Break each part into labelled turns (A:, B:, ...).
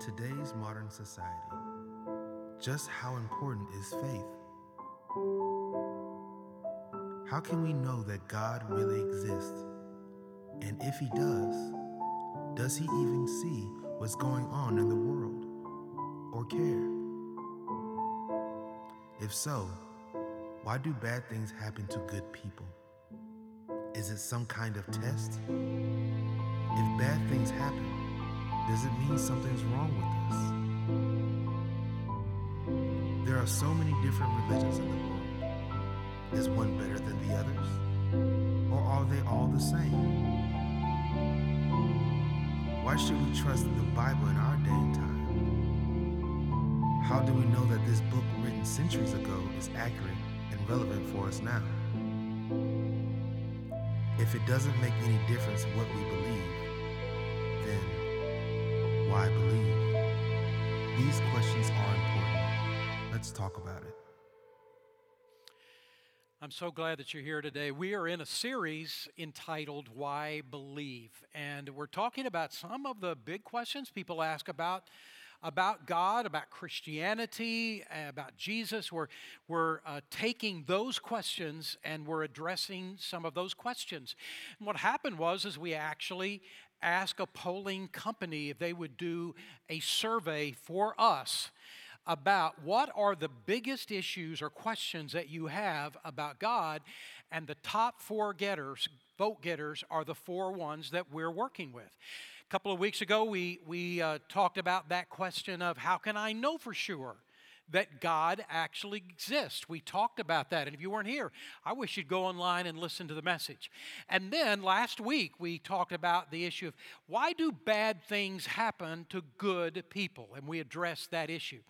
A: today's modern society, just how important is faith? How can we know that God really exists? And if He does, does He even see what's going on in the world or care? If so, why do bad things happen to good people? Is it some kind of test? If bad things happen, does it mean something's wrong with us? There are so many different religions in the world. Is one better than the others? Or are they all the same? Why should we trust the Bible in our day and time? How do we know that this book written centuries ago is accurate and relevant for us now? If it doesn't make any difference what we believe, why believe? These questions are important. Let's talk about it.
B: I'm so glad that you're here today. We are in a series entitled Why Believe, and we're talking about some of the big questions people ask about about God, about Christianity, about Jesus. We're, we're uh, taking those questions and we're addressing some of those questions. And what happened was is we actually asked a polling company if they would do a survey for us about what are the biggest issues or questions that you have about God, and the top four getters, vote getters, are the four ones that we're working with. A couple of weeks ago, we, we uh, talked about that question of how can I know for sure that God actually exists. We talked about that. And if you weren't here, I wish you'd go online and listen to the message. And then last week, we talked about the issue of why do bad things happen to good people? And we addressed that issue.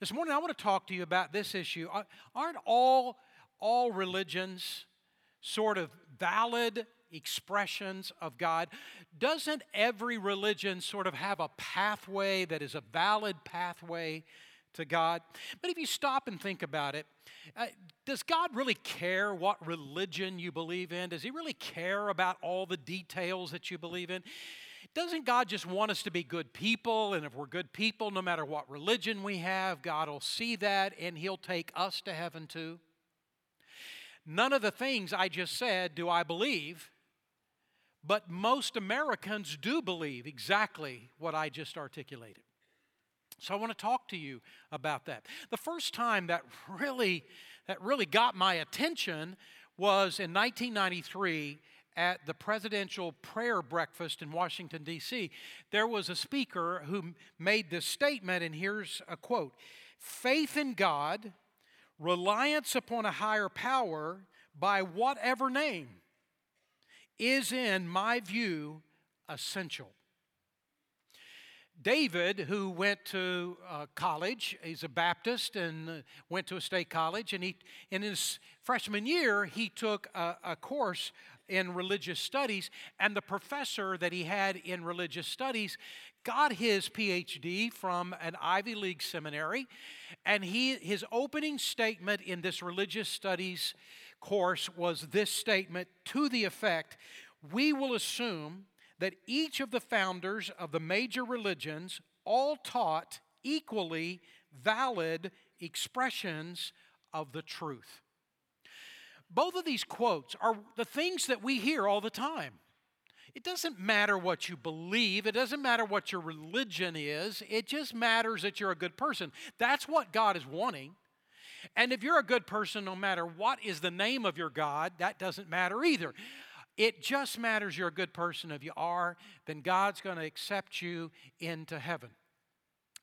B: This morning, I want to talk to you about this issue. Aren't all, all religions sort of valid expressions of God. Doesn't every religion sort of have a pathway that is a valid pathway to God? But if you stop and think about it, uh, does God really care what religion you believe in? Does He really care about all the details that you believe in? Doesn't God just want us to be good people? And if we're good people, no matter what religion we have, God will see that and He'll take us to heaven too. None of the things I just said do I believe, but most Americans do believe exactly what I just articulated. So I want to talk to you about that. The first time that really that really got my attention was in 1993 at the presidential prayer breakfast in Washington D.C. There was a speaker who made this statement and here's a quote. Faith in God, reliance upon a higher power by whatever name is, in my view, essential. David, who went to uh, college, he's a Baptist and uh, went to a state college, and he, in his freshman year, he took a, a course in religious studies, and the professor that he had in religious studies got his PhD from an Ivy League seminary, and he, his opening statement in this religious studies course was this statement to the effect we will assume that each of the founders of the major religions all taught equally valid expressions of the truth. Both of these quotes are the things that we hear all the time. It doesn't matter what you believe, it doesn't matter what your religion is, it just matters that you're a good person. That's what God is wanting. And if you're a good person, no matter what is the name of your God, that doesn't matter either. It just matters you're a good person. If you are, then God's going to accept you into heaven.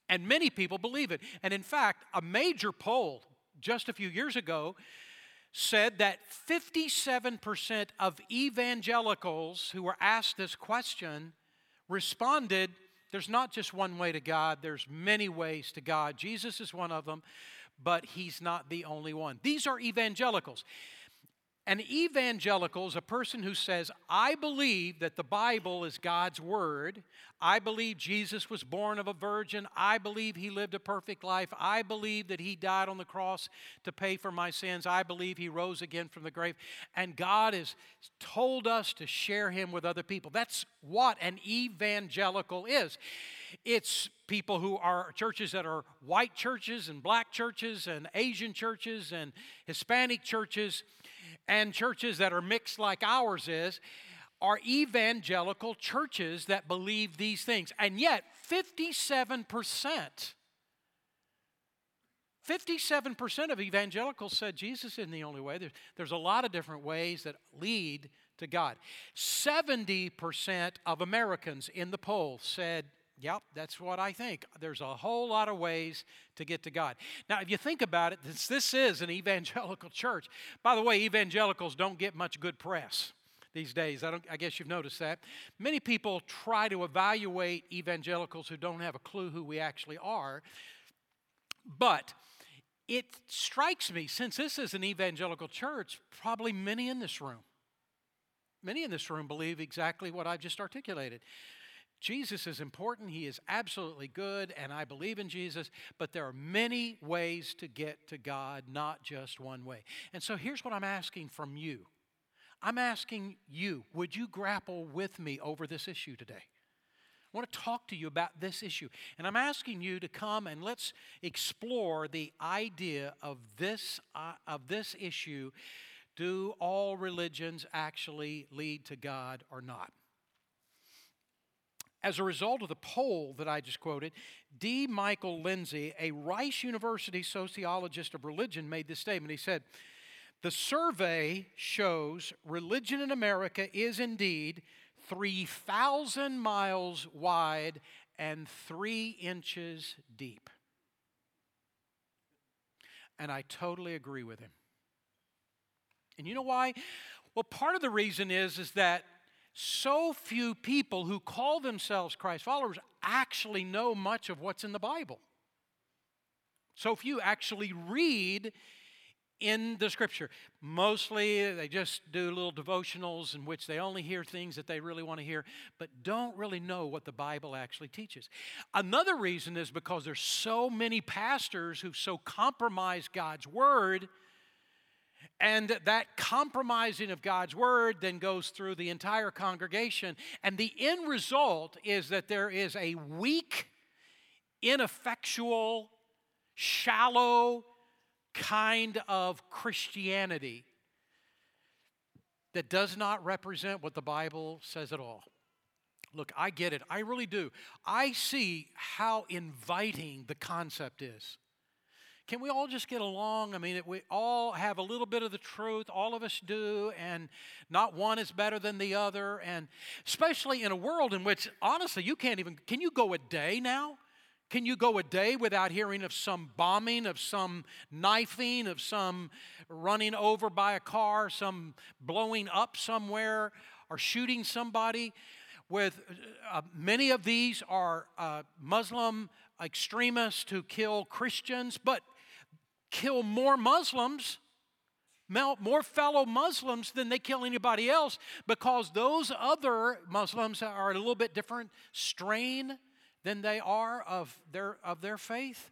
B: And many people believe it. And in fact, a major poll just a few years ago said that 57% of evangelicals who were asked this question responded there's not just one way to God, there's many ways to God. Jesus is one of them but he's not the only one. These are evangelicals. An evangelical is a person who says, I believe that the Bible is God's Word. I believe Jesus was born of a virgin. I believe he lived a perfect life. I believe that he died on the cross to pay for my sins. I believe he rose again from the grave. And God has told us to share him with other people. That's what an evangelical is. It's people who are churches that are white churches and black churches and Asian churches and Hispanic churches and churches that are mixed like ours is are evangelical churches that believe these things. And yet, 57%, 57% of evangelicals said Jesus isn't the only way. There's, there's a lot of different ways that lead to God. 70% of Americans in the poll said Yep, that's what I think. There's a whole lot of ways to get to God. Now, if you think about it, this, this is an evangelical church. By the way, evangelicals don't get much good press these days. I, don't, I guess you've noticed that. Many people try to evaluate evangelicals who don't have a clue who we actually are. But it strikes me, since this is an evangelical church, probably many in this room, many in this room believe exactly what I've just articulated. Jesus is important, He is absolutely good, and I believe in Jesus, but there are many ways to get to God, not just one way. And so here's what I'm asking from you I'm asking you, would you grapple with me over this issue today? I want to talk to you about this issue. And I'm asking you to come and let's explore the idea of this, uh, of this issue. Do all religions actually lead to God or not? As a result of the poll that I just quoted, D. Michael Lindsay, a Rice University sociologist of religion, made this statement. He said, The survey shows religion in America is indeed 3,000 miles wide and three inches deep. And I totally agree with him. And you know why? Well, part of the reason is, is that so few people who call themselves Christ followers actually know much of what's in the Bible. So few actually read in the scripture. Mostly they just do little devotionals in which they only hear things that they really want to hear, but don't really know what the Bible actually teaches. Another reason is because there's so many pastors who so compromise God's word and that compromising of God's word then goes through the entire congregation. And the end result is that there is a weak, ineffectual, shallow kind of Christianity that does not represent what the Bible says at all. Look, I get it. I really do. I see how inviting the concept is. Can we all just get along? I mean, we all have a little bit of the truth, all of us do, and not one is better than the other. And especially in a world in which, honestly, you can't even, can you go a day now? Can you go a day without hearing of some bombing, of some knifing, of some running over by a car, some blowing up somewhere, or shooting somebody? With uh, many of these are uh, Muslim extremists who kill Christians, but kill more Muslims, more fellow Muslims than they kill anybody else because those other Muslims are a little bit different strain than they are of their, of their faith.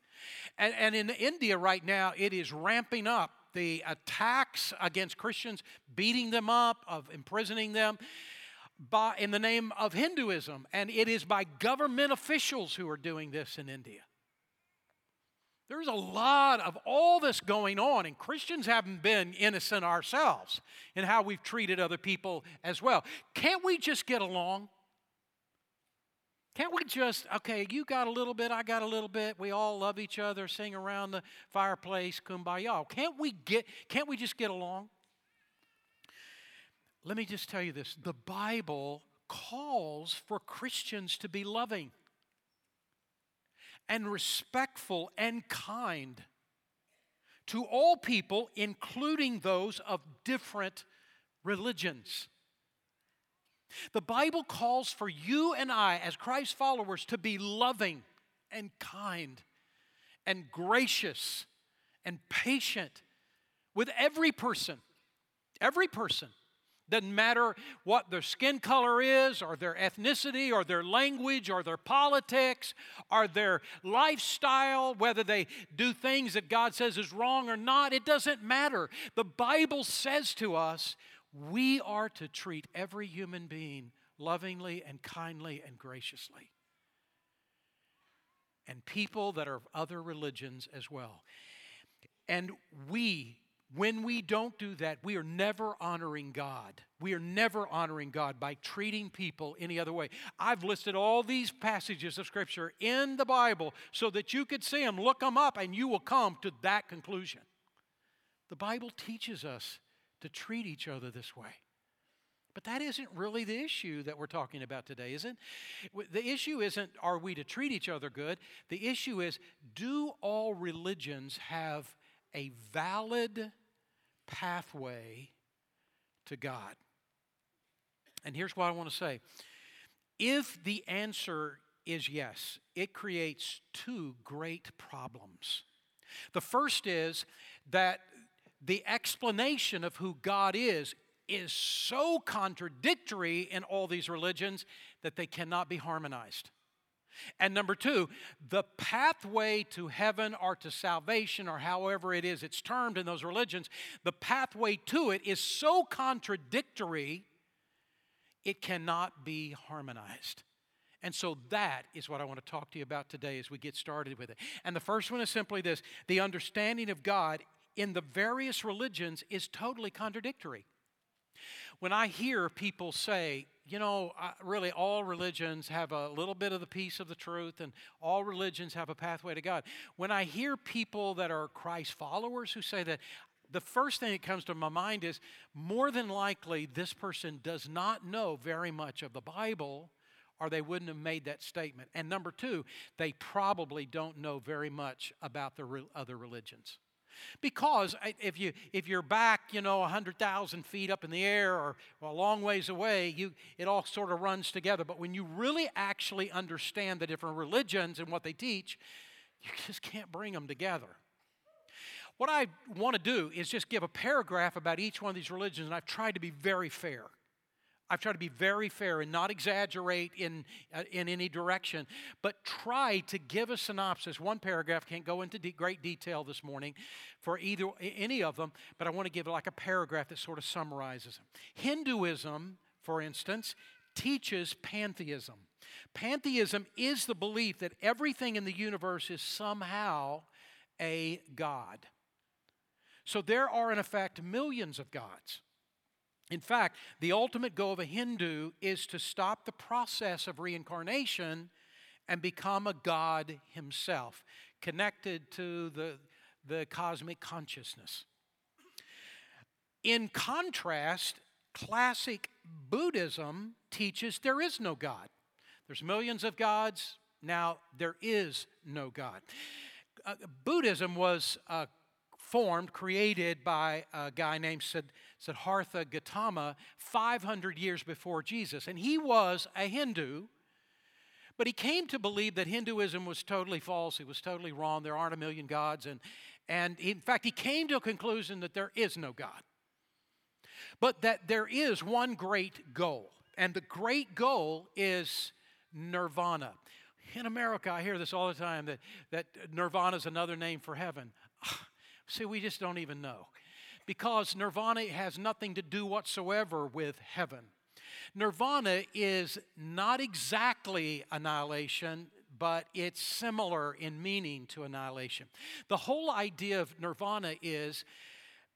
B: And, and in India right now, it is ramping up the attacks against Christians, beating them up, of imprisoning them. By, in the name of Hinduism, and it is by government officials who are doing this in India. There's a lot of all this going on, and Christians haven't been innocent ourselves in how we've treated other people as well. Can't we just get along? Can't we just, okay, you got a little bit, I got a little bit, we all love each other, sing around the fireplace, kumbaya. Can't we get, can't we just get along? Let me just tell you this the Bible calls for Christians to be loving and respectful and kind to all people, including those of different religions. The Bible calls for you and I, as Christ followers, to be loving and kind and gracious and patient with every person, Every person. Doesn't matter what their skin color is, or their ethnicity, or their language, or their politics, or their lifestyle, whether they do things that God says is wrong or not, it doesn't matter. The Bible says to us we are to treat every human being lovingly and kindly and graciously. And people that are of other religions as well. And we when we don't do that, we are never honoring God. We are never honoring God by treating people any other way. I've listed all these passages of Scripture in the Bible so that you could see them, look them up, and you will come to that conclusion. The Bible teaches us to treat each other this way. But that isn't really the issue that we're talking about today, is it? The issue isn't are we to treat each other good? The issue is do all religions have a valid pathway to God? And here's what I want to say if the answer is yes, it creates two great problems. The first is that the explanation of who God is is so contradictory in all these religions that they cannot be harmonized. And number two, the pathway to heaven or to salvation, or however it is it's termed in those religions, the pathway to it is so contradictory, it cannot be harmonized. And so that is what I want to talk to you about today as we get started with it. And the first one is simply this the understanding of God in the various religions is totally contradictory. When I hear people say, you know, really all religions have a little bit of the piece of the truth and all religions have a pathway to God. When I hear people that are Christ followers who say that, the first thing that comes to my mind is more than likely this person does not know very much of the Bible or they wouldn't have made that statement. And number two, they probably don't know very much about the other religions. Because if, you, if you're back, you know, 100,000 feet up in the air or a long ways away, you, it all sort of runs together. But when you really actually understand the different religions and what they teach, you just can't bring them together. What I want to do is just give a paragraph about each one of these religions, and I've tried to be very fair. I've tried to be very fair and not exaggerate in, uh, in any direction, but try to give a synopsis. One paragraph can't go into de- great detail this morning for either any of them, but I want to give like a paragraph that sort of summarizes them. Hinduism, for instance, teaches pantheism. Pantheism is the belief that everything in the universe is somehow a God. So there are, in effect, millions of gods. In fact, the ultimate goal of a Hindu is to stop the process of reincarnation and become a God himself, connected to the, the cosmic consciousness. In contrast, classic Buddhism teaches there is no God. There's millions of gods. Now, there is no God. Uh, Buddhism was uh, formed, created by a guy named Siddhartha Gautama 500 years before Jesus. And he was a Hindu, but he came to believe that Hinduism was totally false. It was totally wrong. There aren't a million gods. And, and in fact, he came to a conclusion that there is no God, but that there is one great goal. And the great goal is nirvana. In America, I hear this all the time that, that nirvana is another name for heaven. Ah, See, we just don't even know. Because nirvana has nothing to do whatsoever with heaven. Nirvana is not exactly annihilation, but it's similar in meaning to annihilation. The whole idea of nirvana is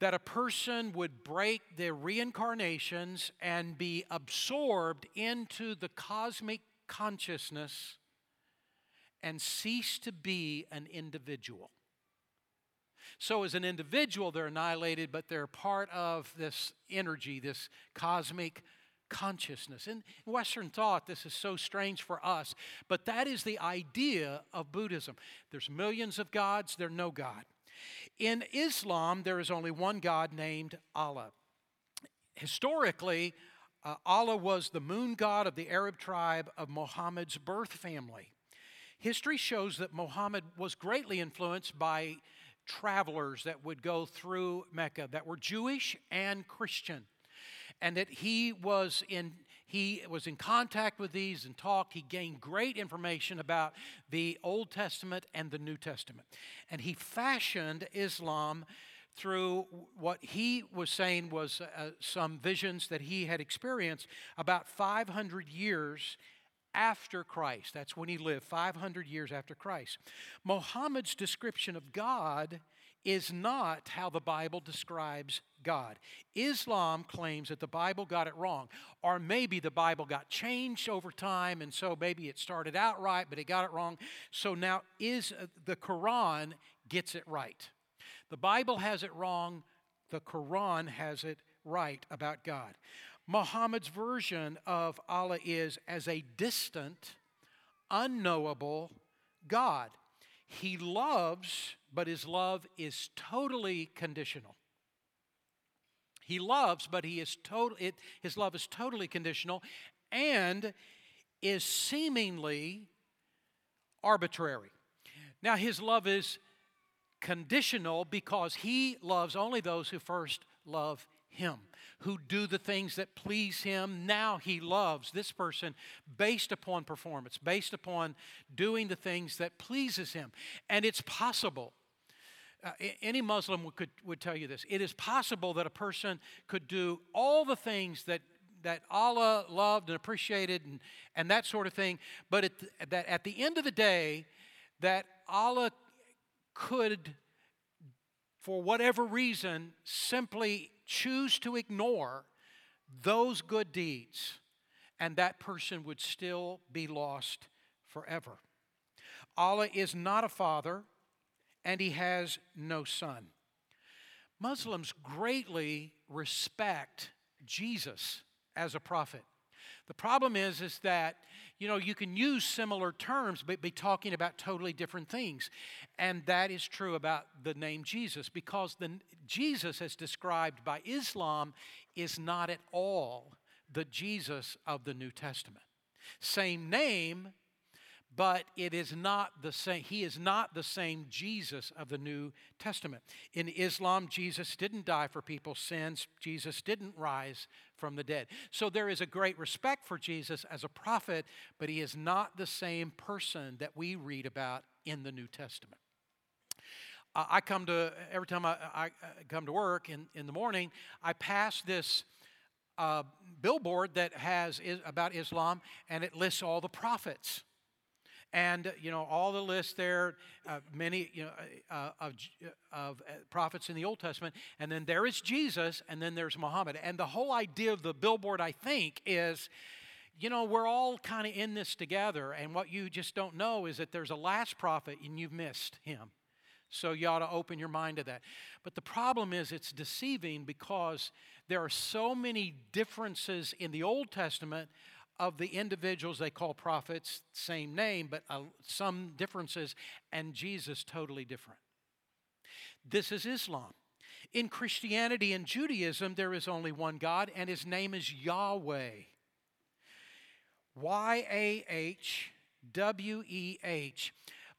B: that a person would break their reincarnations and be absorbed into the cosmic consciousness and cease to be an individual. So, as an individual, they're annihilated, but they're part of this energy, this cosmic consciousness. In Western thought, this is so strange for us, but that is the idea of Buddhism. There's millions of gods, there's no God. In Islam, there is only one God named Allah. Historically, uh, Allah was the moon god of the Arab tribe of Muhammad's birth family. History shows that Muhammad was greatly influenced by travelers that would go through Mecca that were Jewish and Christian, and that he was in he was in contact with these and talked. He gained great information about the Old Testament and the New Testament. And he fashioned Islam through what he was saying was uh, some visions that he had experienced about 500 years after Christ. That's when he lived, 500 years after Christ. Muhammad's description of God is not how the Bible describes God. Islam claims that the Bible got it wrong, or maybe the Bible got changed over time, and so maybe it started out right, but it got it wrong. So now is uh, the Quran gets it right. The Bible has it wrong, the Quran has it right about God. Muhammad's version of Allah is as a distant, unknowable God. He loves, but his love is totally conditional. He loves, but he is total, it, his love is totally conditional and is seemingly arbitrary. Now, his love is conditional because he loves only those who first love him, who do the things that please him. Now he loves this person based upon performance, based upon doing the things that pleases him. And it's possible. Uh, any Muslim would, could, would tell you this. It is possible that a person could do all the things that that Allah loved and appreciated and, and that sort of thing, but at the, that at the end of the day, that Allah could, for whatever reason, simply choose to ignore those good deeds, and that person would still be lost forever. Allah is not a father, and he has no son. Muslims greatly respect Jesus as a prophet. The problem is, is that you know you can use similar terms but be talking about totally different things, and that is true about the name Jesus because the Jesus, as described by Islam, is not at all the Jesus of the New Testament. Same name, but it is not the same he is not the same jesus of the new testament. In islam jesus didn't die for people's sins. Jesus didn't rise from the dead. So there is a great respect for jesus as a prophet but he is not the same person that we read about in the new testament. I come to every time i, I come to work in, in the morning i pass this uh, billboard that has is, about islam and it lists all the prophets and you know all the lists there, uh, many you know uh, of, of uh, prophets in the Old Testament, and then there is Jesus, and then there's Muhammad. And the whole idea of the billboard, I think, is. You know, we're all kind of in this together, and what you just don't know is that there's a last prophet and you've missed him. So you ought to open your mind to that. But the problem is it's deceiving because there are so many differences in the Old Testament of the individuals they call prophets, same name, but uh, some differences, and Jesus totally different. This is Islam. In Christianity and Judaism, there is only one God, and his name is Yahweh. Y A H W E H.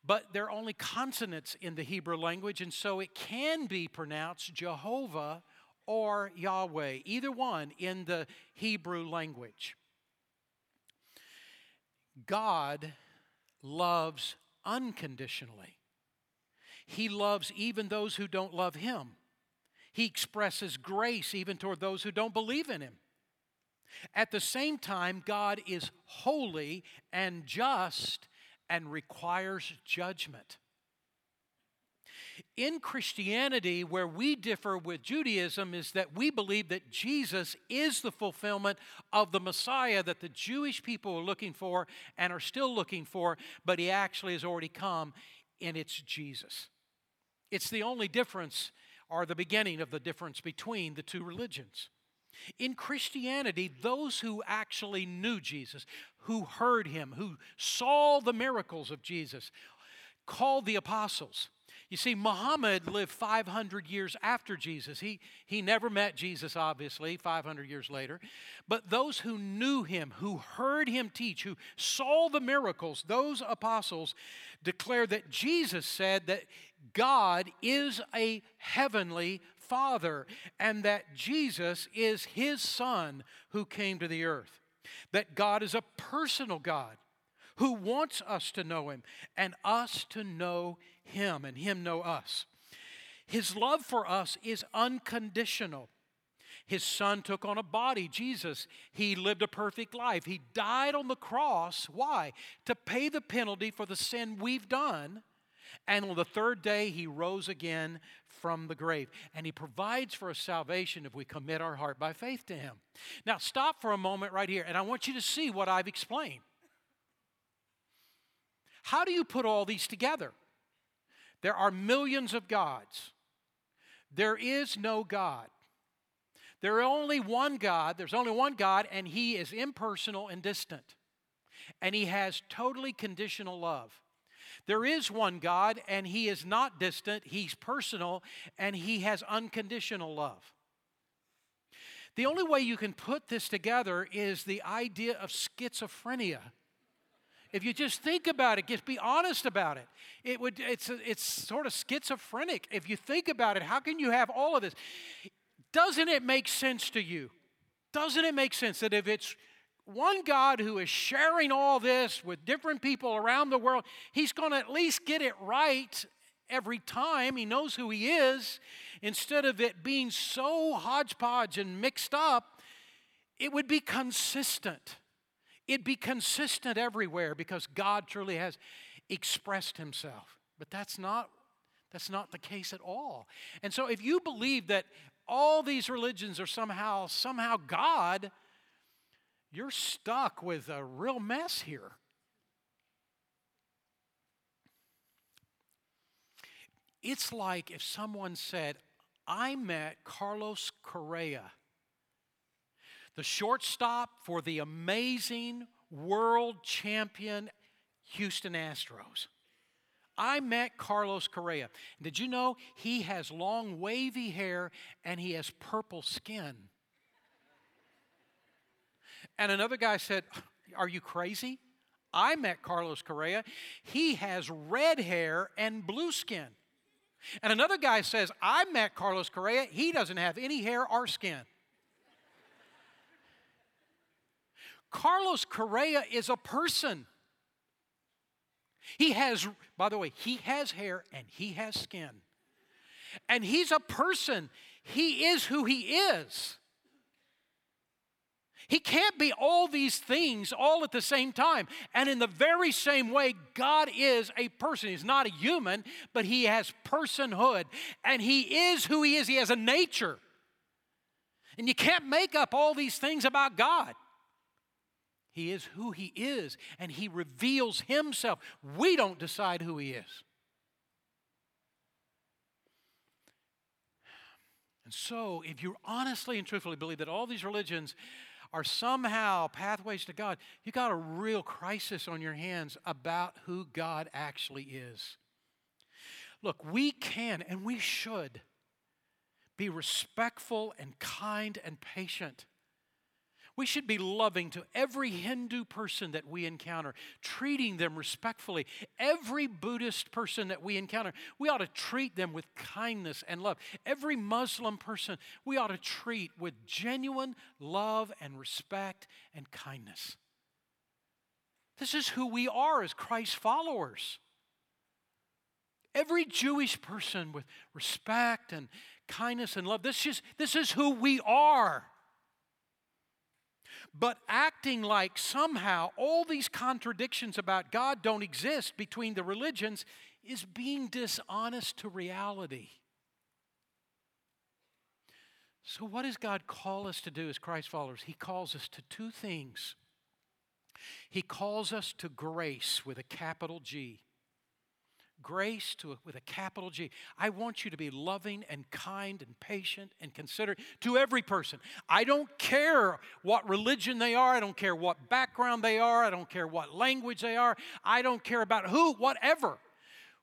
B: But there are only consonants in the Hebrew language, and so it can be pronounced Jehovah or Yahweh, either one in the Hebrew language. God loves unconditionally. He loves even those who don't love Him. He expresses grace even toward those who don't believe in Him. At the same time, God is holy and just and requires judgment. In Christianity, where we differ with Judaism is that we believe that Jesus is the fulfillment of the Messiah that the Jewish people are looking for and are still looking for, but he actually has already come, and it's Jesus. It's the only difference, or the beginning of the difference between the two religions. In Christianity, those who actually knew Jesus, who heard him, who saw the miracles of Jesus, called the apostles you see, Muhammad lived 500 years after Jesus. He, he never met Jesus, obviously, 500 years later. But those who knew him, who heard him teach, who saw the miracles, those apostles declare that Jesus said that God is a heavenly Father and that Jesus is his Son who came to the earth. That God is a personal God who wants us to know him and us to know him and him know us. His love for us is unconditional. His son took on a body, Jesus. He lived a perfect life. He died on the cross. Why? To pay the penalty for the sin we've done. And on the third day, he rose again from the grave. And he provides for us salvation if we commit our heart by faith to him. Now, stop for a moment right here, and I want you to see what I've explained. How do you put all these together? There are millions of gods. There is no God. There are only one God, there's only one God, and He is impersonal and distant. And He has totally conditional love. There is one God, and He is not distant, He's personal, and He has unconditional love. The only way you can put this together is the idea of schizophrenia. If you just think about it, just be honest about it. It would it's it's sort of schizophrenic. If you think about it, how can you have all of this? Doesn't it make sense to you? Doesn't it make sense that if it's one God who is sharing all this with different people around the world, he's going to at least get it right every time. He knows who he is. Instead of it being so hodgepodge and mixed up, it would be consistent. It'd be consistent everywhere because God truly has expressed himself. But that's not that's not the case at all. And so if you believe that all these religions are somehow somehow God, you're stuck with a real mess here. It's like if someone said, I met Carlos Correa, the shortstop for the amazing world champion Houston Astros. I met Carlos Correa. Did you know he has long, wavy hair and he has purple skin? And another guy said, Are you crazy? I met Carlos Correa. He has red hair and blue skin. And another guy says, I met Carlos Correa. He doesn't have any hair or skin. Carlos Correa is a person. He has, by the way, he has hair and he has skin. And he's a person. He is who he is. He can't be all these things all at the same time. And in the very same way, God is a person. He's not a human, but he has personhood. And he is who he is. He has a nature. And you can't make up all these things about God. He is who He is, and He reveals Himself. We don't decide who He is. And so, if you honestly and truthfully believe that all these religions are somehow pathways to God, you got a real crisis on your hands about who God actually is. Look, we can and we should be respectful and kind and patient we should be loving to every Hindu person that we encounter, treating them respectfully. Every Buddhist person that we encounter, we ought to treat them with kindness and love. Every Muslim person, we ought to treat with genuine love and respect and kindness. This is who we are as Christ followers. Every Jewish person with respect and kindness and love, this is, this is who we are but acting like somehow all these contradictions about God don't exist between the religions is being dishonest to reality. So, what does God call us to do as Christ followers? He calls us to two things. He calls us to grace with a capital G grace to, with a capital G. I want you to be loving and kind and patient and considerate to every person. I don't care what religion they are, I don't care what background they are, I don't care what language they are, I don't care about who, whatever.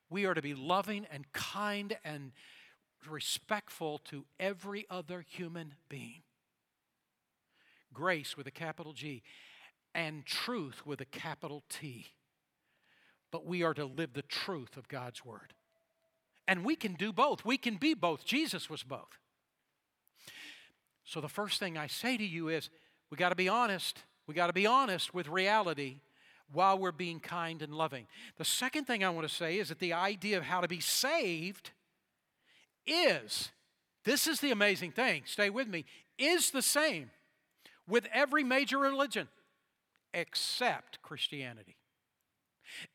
B: We are to be loving and kind and respectful to every other human being. Grace with a capital G and truth with a capital T but we are to live the truth of God's word. And we can do both. We can be both. Jesus was both. So the first thing I say to you is we got to be honest. We got to be honest with reality while we're being kind and loving. The second thing I want to say is that the idea of how to be saved is this is the amazing thing. Stay with me. Is the same with every major religion except Christianity.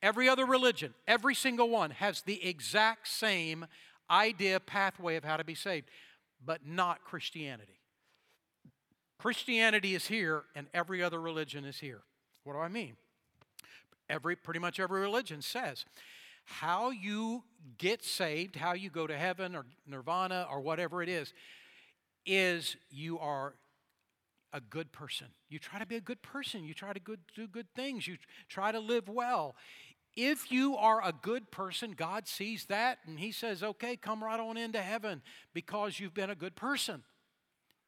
B: Every other religion, every single one, has the exact same idea, pathway of how to be saved, but not Christianity. Christianity is here, and every other religion is here. What do I mean? Every, pretty much every religion says how you get saved, how you go to heaven or nirvana or whatever it is, is you are a good person. You try to be a good person. You try to good, do good things. You try to live well. If you are a good person, God sees that and He says, okay, come right on into heaven because you've been a good person.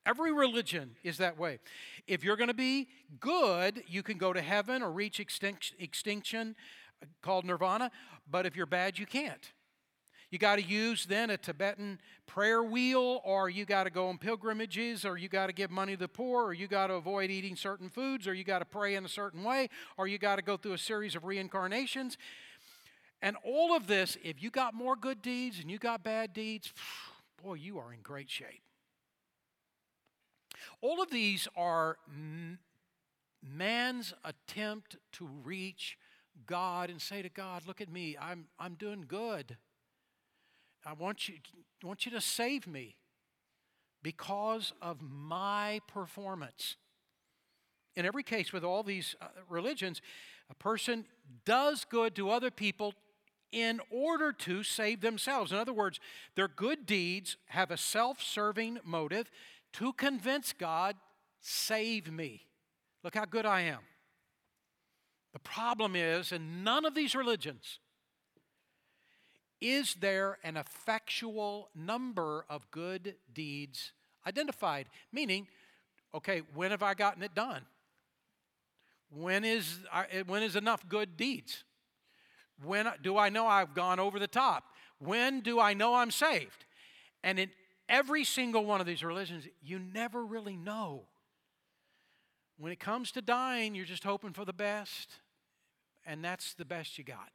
B: Every religion is that way. If you're going to be good, you can go to heaven or reach extinction uh, called nirvana, but if you're bad, you can't. You got to use then a Tibetan prayer wheel, or you got to go on pilgrimages, or you got to give money to the poor, or you got to avoid eating certain foods, or you got to pray in a certain way, or you got to go through a series of reincarnations. And all of this, if you got more good deeds and you got bad deeds, boy, you are in great shape. All of these are man's attempt to reach God and say to God, Look at me, I'm, I'm doing good. I want you, want you to save me because of my performance. In every case, with all these uh, religions, a person does good to other people in order to save themselves. In other words, their good deeds have a self serving motive to convince God, save me. Look how good I am. The problem is, in none of these religions, is there an effectual number of good deeds identified? Meaning, okay, when have I gotten it done? When is, eh, when is enough good deeds? When do I know I've gone over the top? When do I know I'm saved? And in every single one of these religions, you never really know. When it comes to dying, you're just hoping for the best, and that's the best you got.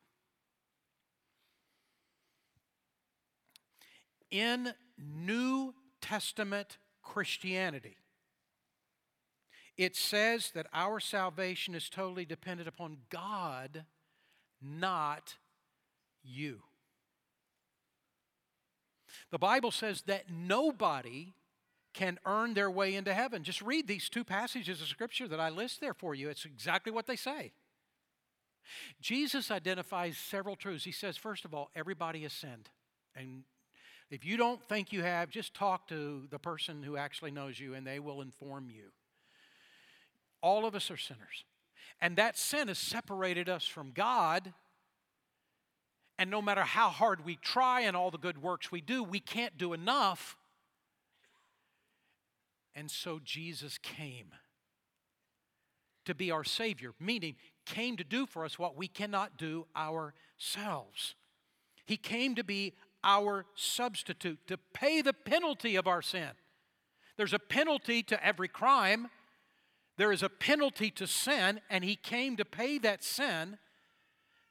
B: In New Testament Christianity, it says that our salvation is totally dependent upon God, not you. The Bible says that nobody can earn their way into heaven. Just read these two passages of Scripture that I list there for you. It's exactly what they say. Jesus identifies several truths. He says, first of all, everybody has sinned. And if you don't think you have, just talk to the person who actually knows you and they will inform you. All of us are sinners. And that sin has separated us from God and no matter how hard we try and all the good works we do, we can't do enough. And so Jesus came to be our Savior, meaning came to do for us what we cannot do ourselves. He came to be our substitute, to pay the penalty of our sin. There's a penalty to every crime, there is a penalty to sin, and He came to pay that sin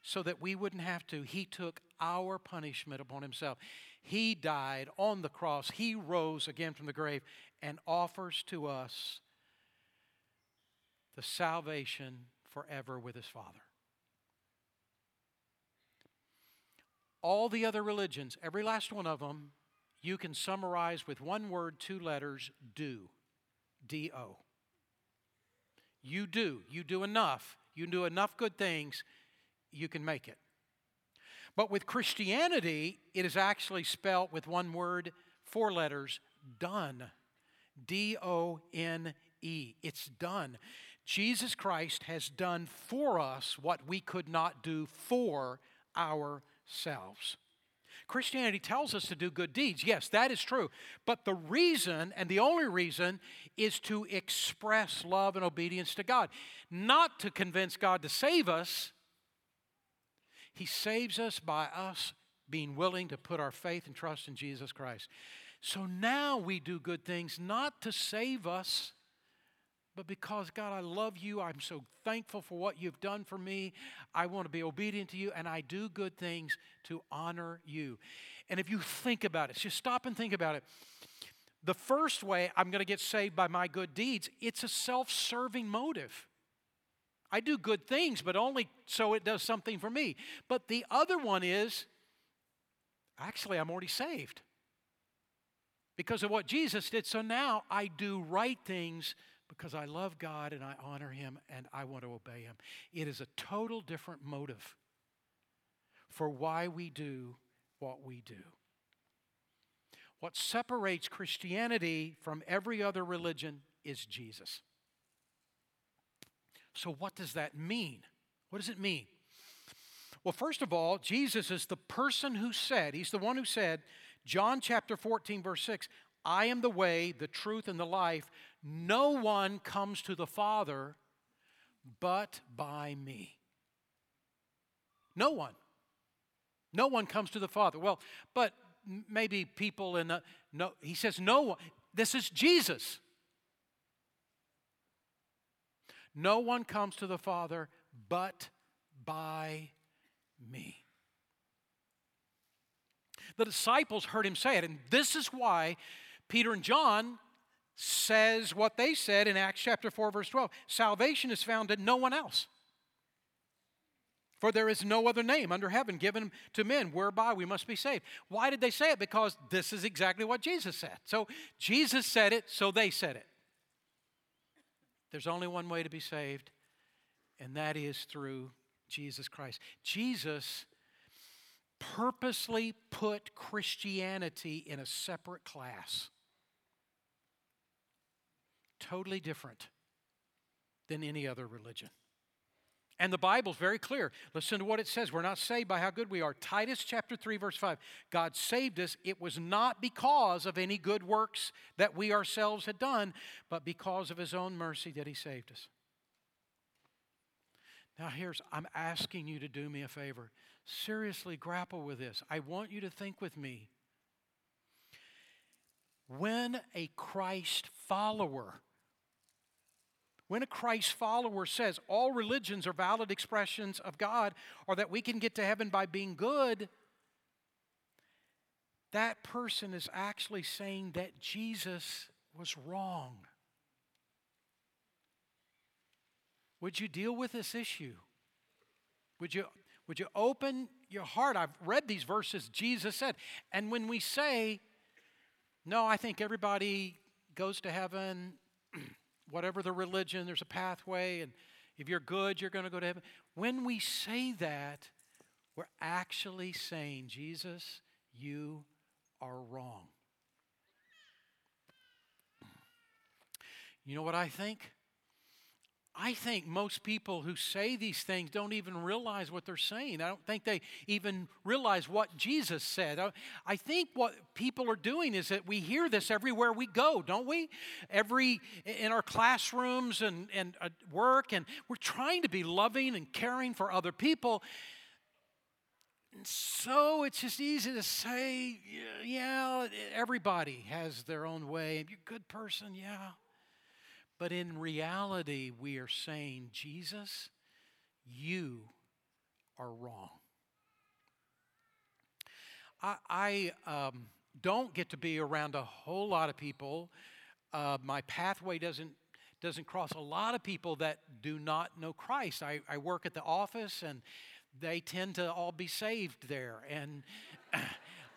B: so that we wouldn't have to. He took our punishment upon himself. He died on the cross. He rose again from the grave and offers to us the salvation forever with his Father. All the other religions, every last one of them, you can summarize with one word, two letters do. D O. You do. You do enough. You do enough good things you can make it. But with Christianity, it is actually spelt with one word, four letters, done. D O N E. It's done. Jesus Christ has done for us what we could not do for ourselves. Christianity tells us to do good deeds. Yes, that is true. But the reason, and the only reason, is to express love and obedience to God. Not to convince God to save us, he saves us by us being willing to put our faith and trust in Jesus Christ. So now we do good things not to save us, but because, God, I love you. I'm so thankful for what you've done for me. I want to be obedient to you, and I do good things to honor you. And if you think about it, just stop and think about it. The first way I'm going to get saved by my good deeds, it's a self serving motive. I do good things, but only so it does something for me. But the other one is actually, I'm already saved because of what Jesus did. So now I do right things because I love God and I honor Him and I want to obey Him. It is a total different motive for why we do what we do. What separates Christianity from every other religion is Jesus. So, what does that mean? What does it mean? Well, first of all, Jesus is the person who said, He's the one who said, John chapter 14, verse 6, I am the way, the truth, and the life. No one comes to the Father but by me. No one. No one comes to the Father. Well, but maybe people in the, no, he says no one. This is Jesus. No one comes to the Father but by me. The disciples heard him say it, and this is why Peter and John says what they said in Acts chapter 4 verse 12. Salvation is found in no one else. For there is no other name under heaven given to men whereby we must be saved. Why did they say it? Because this is exactly what Jesus said. So Jesus said it, so they said it. There's only one way to be saved, and that is through Jesus Christ. Jesus purposely put Christianity in a separate class. Totally different than any other religion. And the Bible's very clear. Listen to what it says. We're not saved by how good we are. Titus chapter 3 verse 5. God saved us. It was not because of any good works that we ourselves had done, but because of his own mercy that he saved us. Now here's I'm asking you to do me a favor. Seriously grapple with this. I want you to think with me. When a Christ follower when a Christ follower says all religions are valid expressions of God or that we can get to heaven by being good, that person is actually saying that Jesus was wrong. Would you deal with this issue? Would you, would you open your heart? I've read these verses Jesus said. And when we say, no, I think everybody goes to heaven whatever the religion, there's a pathway, and if you're good, you're going to go to heaven. When we say that, we're actually saying, Jesus, you are wrong. You know what I think? I think most people who say these things don't even realize what they're saying. I don't think they even realize what Jesus said. I think what people are doing is that we hear this everywhere we go, don't we? Every in our classrooms and, and at work, and we're trying to be loving and caring for other people. And so it's just easy to say, yeah, everybody has their own way. You're a good person, yeah. But in reality, we are saying, Jesus, you are wrong. I, I um, don't get to be around a whole lot of people. Uh, my pathway doesn't doesn't cross a lot of people that do not know Christ. I, I work at the office, and they tend to all be saved there, and.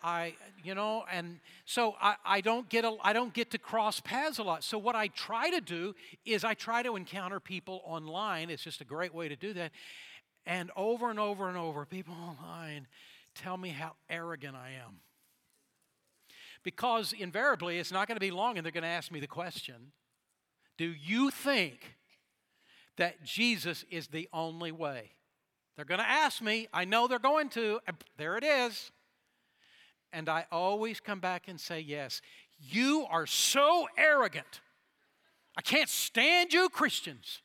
B: I, you know, and so I, I, don't get a, I don't get to cross paths a lot. So what I try to do is I try to encounter people online. It's just a great way to do that. And over and over and over, people online tell me how arrogant I am. Because invariably, it's not going to be long, and they're going to ask me the question Do you think that Jesus is the only way? They're going to ask me. I know they're going to. There it is. And I always come back and say, Yes, you are so arrogant. I can't stand you, Christians.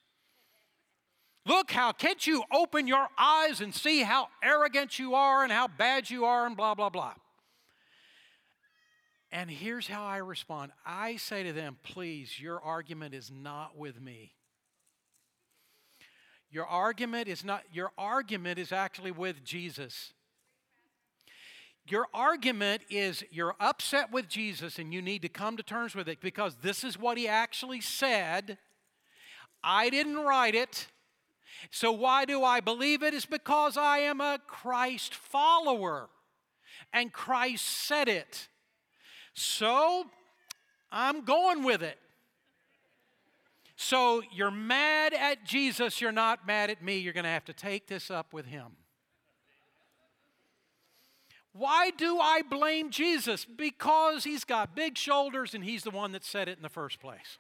B: Look how, can't you open your eyes and see how arrogant you are and how bad you are and blah, blah, blah. And here's how I respond I say to them, please, your argument is not with me. Your argument is not, your argument is actually with Jesus. Your argument is you're upset with Jesus and you need to come to terms with it because this is what he actually said. I didn't write it. So, why do I believe it? Is because I am a Christ follower and Christ said it. So, I'm going with it. So, you're mad at Jesus, you're not mad at me. You're going to have to take this up with him. Why do I blame Jesus? Because he's got big shoulders and he's the one that said it in the first place.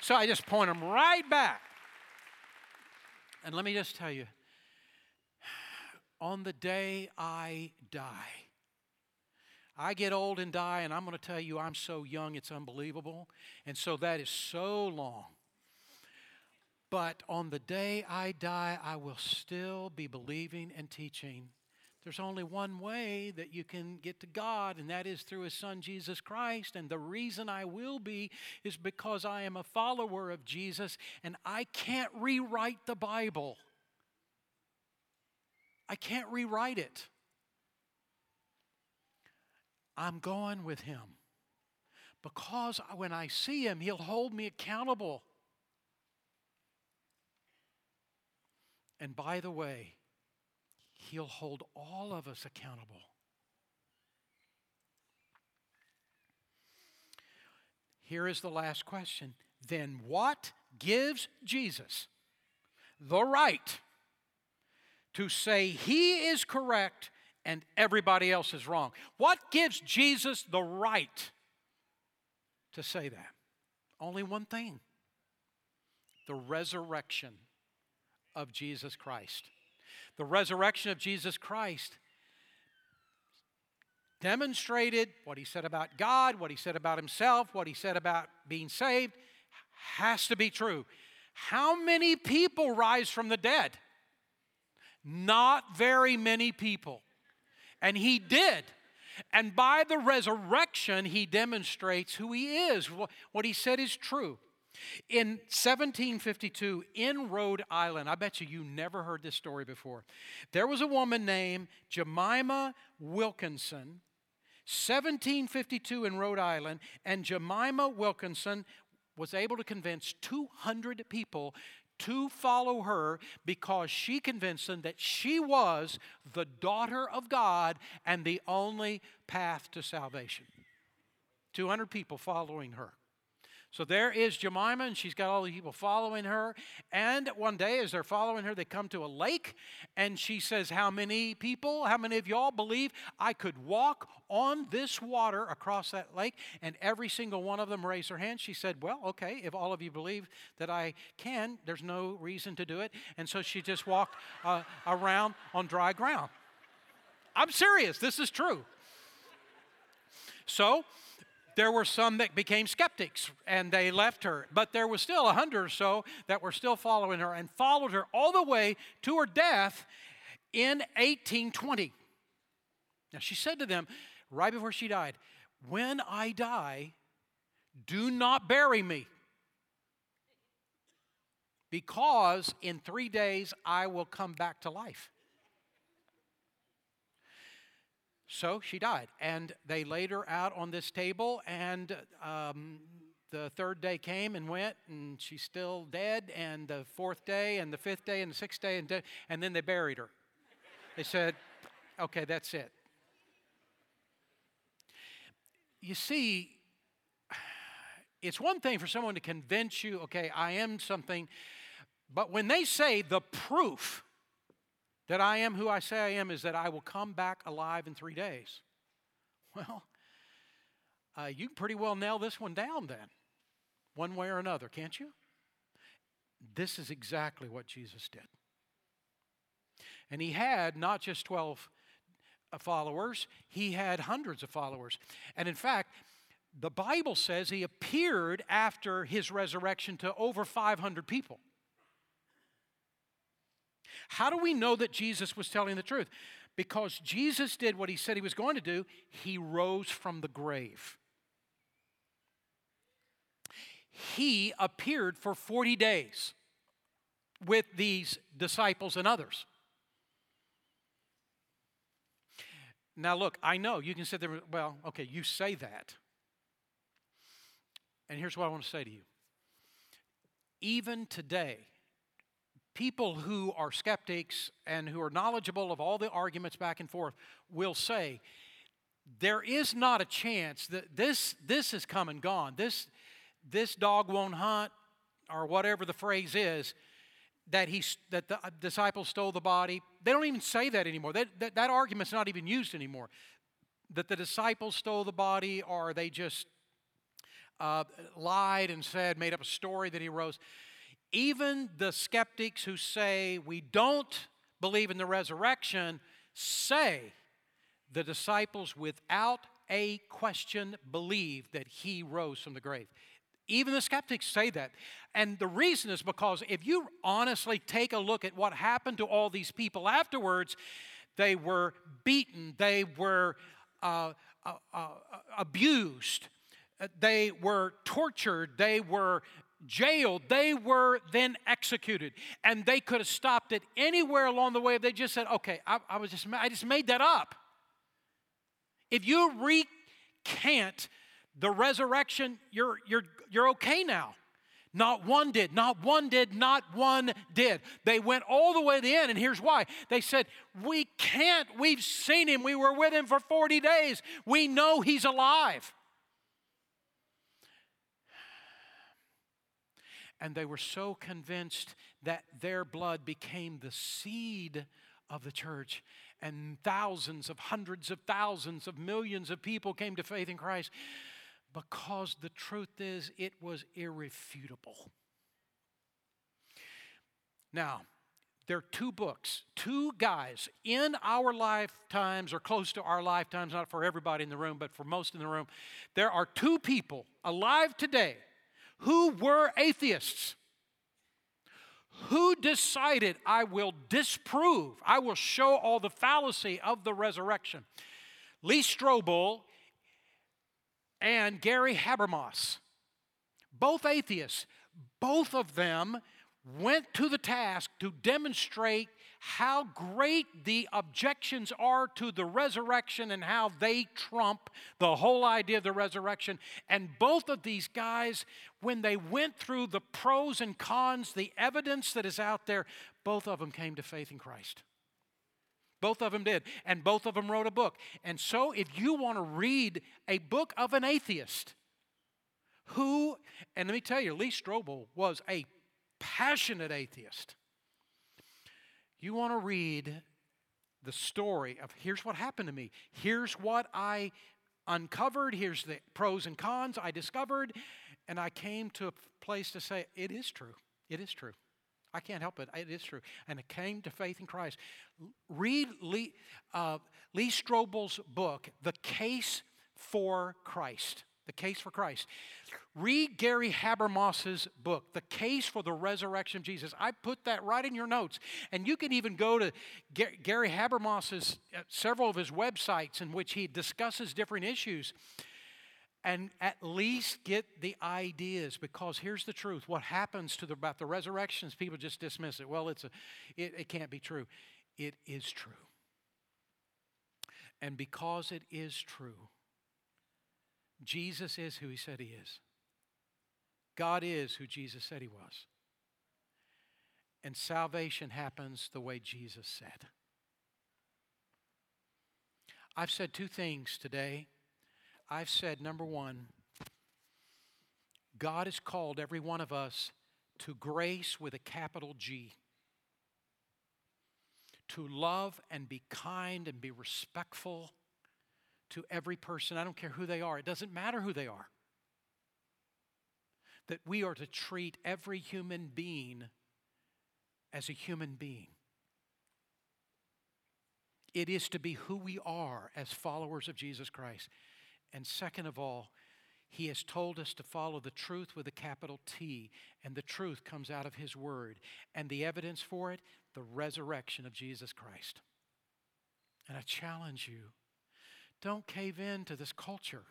B: So I just point them right back. And let me just tell you on the day I die, I get old and die, and I'm going to tell you I'm so young, it's unbelievable. And so that is so long. But on the day I die, I will still be believing and teaching. There's only one way that you can get to God, and that is through His Son Jesus Christ. And the reason I will be is because I am a follower of Jesus, and I can't rewrite the Bible. I can't rewrite it. I'm going with Him because when I see Him, He'll hold me accountable. And by the way, He'll hold all of us accountable. Here is the last question. Then what gives Jesus the right to say he is correct and everybody else is wrong? What gives Jesus the right to say that? Only one thing the resurrection of Jesus Christ. The resurrection of Jesus Christ demonstrated what he said about God, what he said about himself, what he said about being saved has to be true. How many people rise from the dead? Not very many people. And he did. And by the resurrection, he demonstrates who he is. What he said is true. In 1752, in Rhode Island, I bet you you never heard this story before. There was a woman named Jemima Wilkinson, 1752 in Rhode Island, and Jemima Wilkinson was able to convince 200 people to follow her because she convinced them that she was the daughter of God and the only path to salvation. 200 people following her. So there is Jemima, and she's got all the people following her. And one day, as they're following her, they come to a lake, and she says, How many people, how many of y'all believe I could walk on this water across that lake? And every single one of them raised their hand. She said, Well, okay, if all of you believe that I can, there's no reason to do it. And so she just walked uh, around on dry ground. I'm serious, this is true. So, there were some that became skeptics and they left her, but there was still a hundred or so that were still following her and followed her all the way to her death in 1820. Now she said to them right before she died, When I die, do not bury me, because in three days I will come back to life. So she died. And they laid her out on this table, and um, the third day came and went, and she's still dead. And the fourth day, and the fifth day, and the sixth day, and, de- and then they buried her. They said, okay, that's it. You see, it's one thing for someone to convince you, okay, I am something, but when they say the proof, that I am who I say I am is that I will come back alive in three days. Well, uh, you can pretty well nail this one down then, one way or another, can't you? This is exactly what Jesus did. And he had not just 12 uh, followers, he had hundreds of followers. And in fact, the Bible says he appeared after his resurrection to over 500 people. How do we know that Jesus was telling the truth? Because Jesus did what he said he was going to do, he rose from the grave. He appeared for 40 days with these disciples and others. Now, look, I know you can sit there, well, okay, you say that. And here's what I want to say to you. Even today, people who are skeptics and who are knowledgeable of all the arguments back and forth will say, there is not a chance that this, this is come and gone. This, this dog won't hunt, or whatever the phrase is that, he, that the disciples stole the body. They don't even say that anymore. That, that, that argument's not even used anymore. That the disciples stole the body or they just uh, lied and said, made up a story that he rose. Even the skeptics who say we don't believe in the resurrection say the disciples, without a question, believe that he rose from the grave. Even the skeptics say that. And the reason is because if you honestly take a look at what happened to all these people afterwards, they were beaten, they were uh, uh, uh, abused, they were tortured, they were jailed, they were then executed. And they could have stopped it anywhere along the way if they just said, okay, I, I was just, I just made that up. If you recant the resurrection, you're, you're, you're okay now. Not one did, not one did, not one did. They went all the way to the end, and here's why. They said, We can't, we've seen him, we were with him for 40 days, we know he's alive. And they were so convinced that their blood became the seed of the church, and thousands of hundreds of thousands of millions of people came to faith in Christ because the truth is, it was irrefutable. Now, there are two books, two guys in our lifetimes or close to our lifetimes, not for everybody in the room, but for most in the room. There are two people alive today who were atheists who decided I will disprove, I will show all the fallacy of the resurrection. Lee Strobel and Gary Habermas, both atheists, both of them went to the task to demonstrate how great the objections are to the resurrection and how they trump the whole idea of the resurrection. And both of these guys, when they went through the pros and cons, the evidence that is out there, both of them came to faith in Christ. Both of them did. And both of them wrote a book. And so, if you want to read a book of an atheist who, and let me tell you, Lee Strobel was a passionate atheist. You want to read the story of here's what happened to me, here's what I uncovered, here's the pros and cons I discovered, and I came to a place to say, it is true. It is true. I can't help it. It is true. And it came to faith in Christ. Read Lee, uh, Lee Strobel's book, The Case for Christ. The Case for Christ. Read Gary Habermas's book, The Case for the Resurrection of Jesus. I put that right in your notes. And you can even go to Gary Habermas's, uh, several of his websites in which he discusses different issues and at least get the ideas because here's the truth what happens to the, about the resurrections people just dismiss it well it's a it, it can't be true it is true and because it is true jesus is who he said he is. God is who jesus said he was. And salvation happens the way jesus said. I've said two things today. I've said number one, God has called every one of us to grace with a capital G. To love and be kind and be respectful to every person. I don't care who they are, it doesn't matter who they are. That we are to treat every human being as a human being. It is to be who we are as followers of Jesus Christ. And second of all, He has told us to follow the truth with a capital T, and the truth comes out of His Word. And the evidence for it, the resurrection of Jesus Christ. And I challenge you don't cave in to this culture.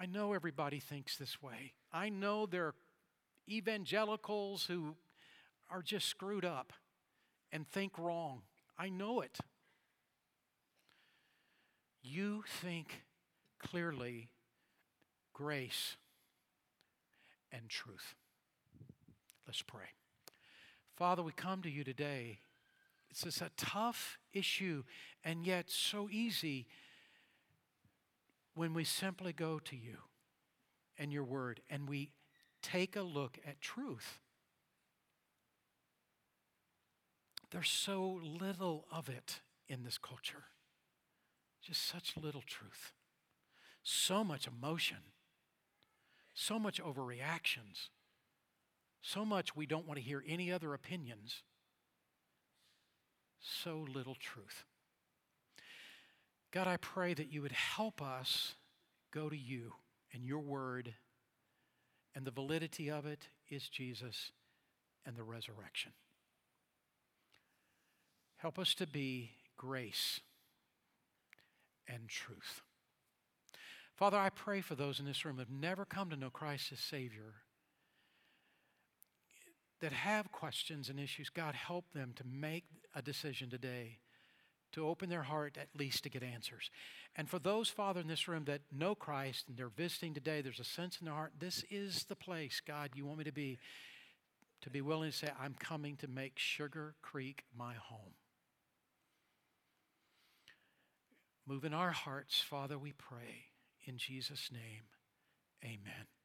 B: I know everybody thinks this way. I know there are evangelicals who are just screwed up and think wrong. I know it. You think clearly grace and truth. Let's pray. Father, we come to you today. It's just a tough issue and yet so easy when we simply go to you and your word and we take a look at truth. There's so little of it in this culture, just such little truth, so much emotion, so much overreactions, so much we don't want to hear any other opinions, so little truth. God, I pray that you would help us go to you and your word, and the validity of it is Jesus and the resurrection. Help us to be grace and truth. Father, I pray for those in this room who have never come to know Christ as Savior, that have questions and issues. God, help them to make a decision today to open their heart at least to get answers. And for those, Father, in this room that know Christ and they're visiting today, there's a sense in their heart, this is the place, God, you want me to be, to be willing to say, I'm coming to make Sugar Creek my home. Move in our hearts, Father, we pray. In Jesus' name, amen.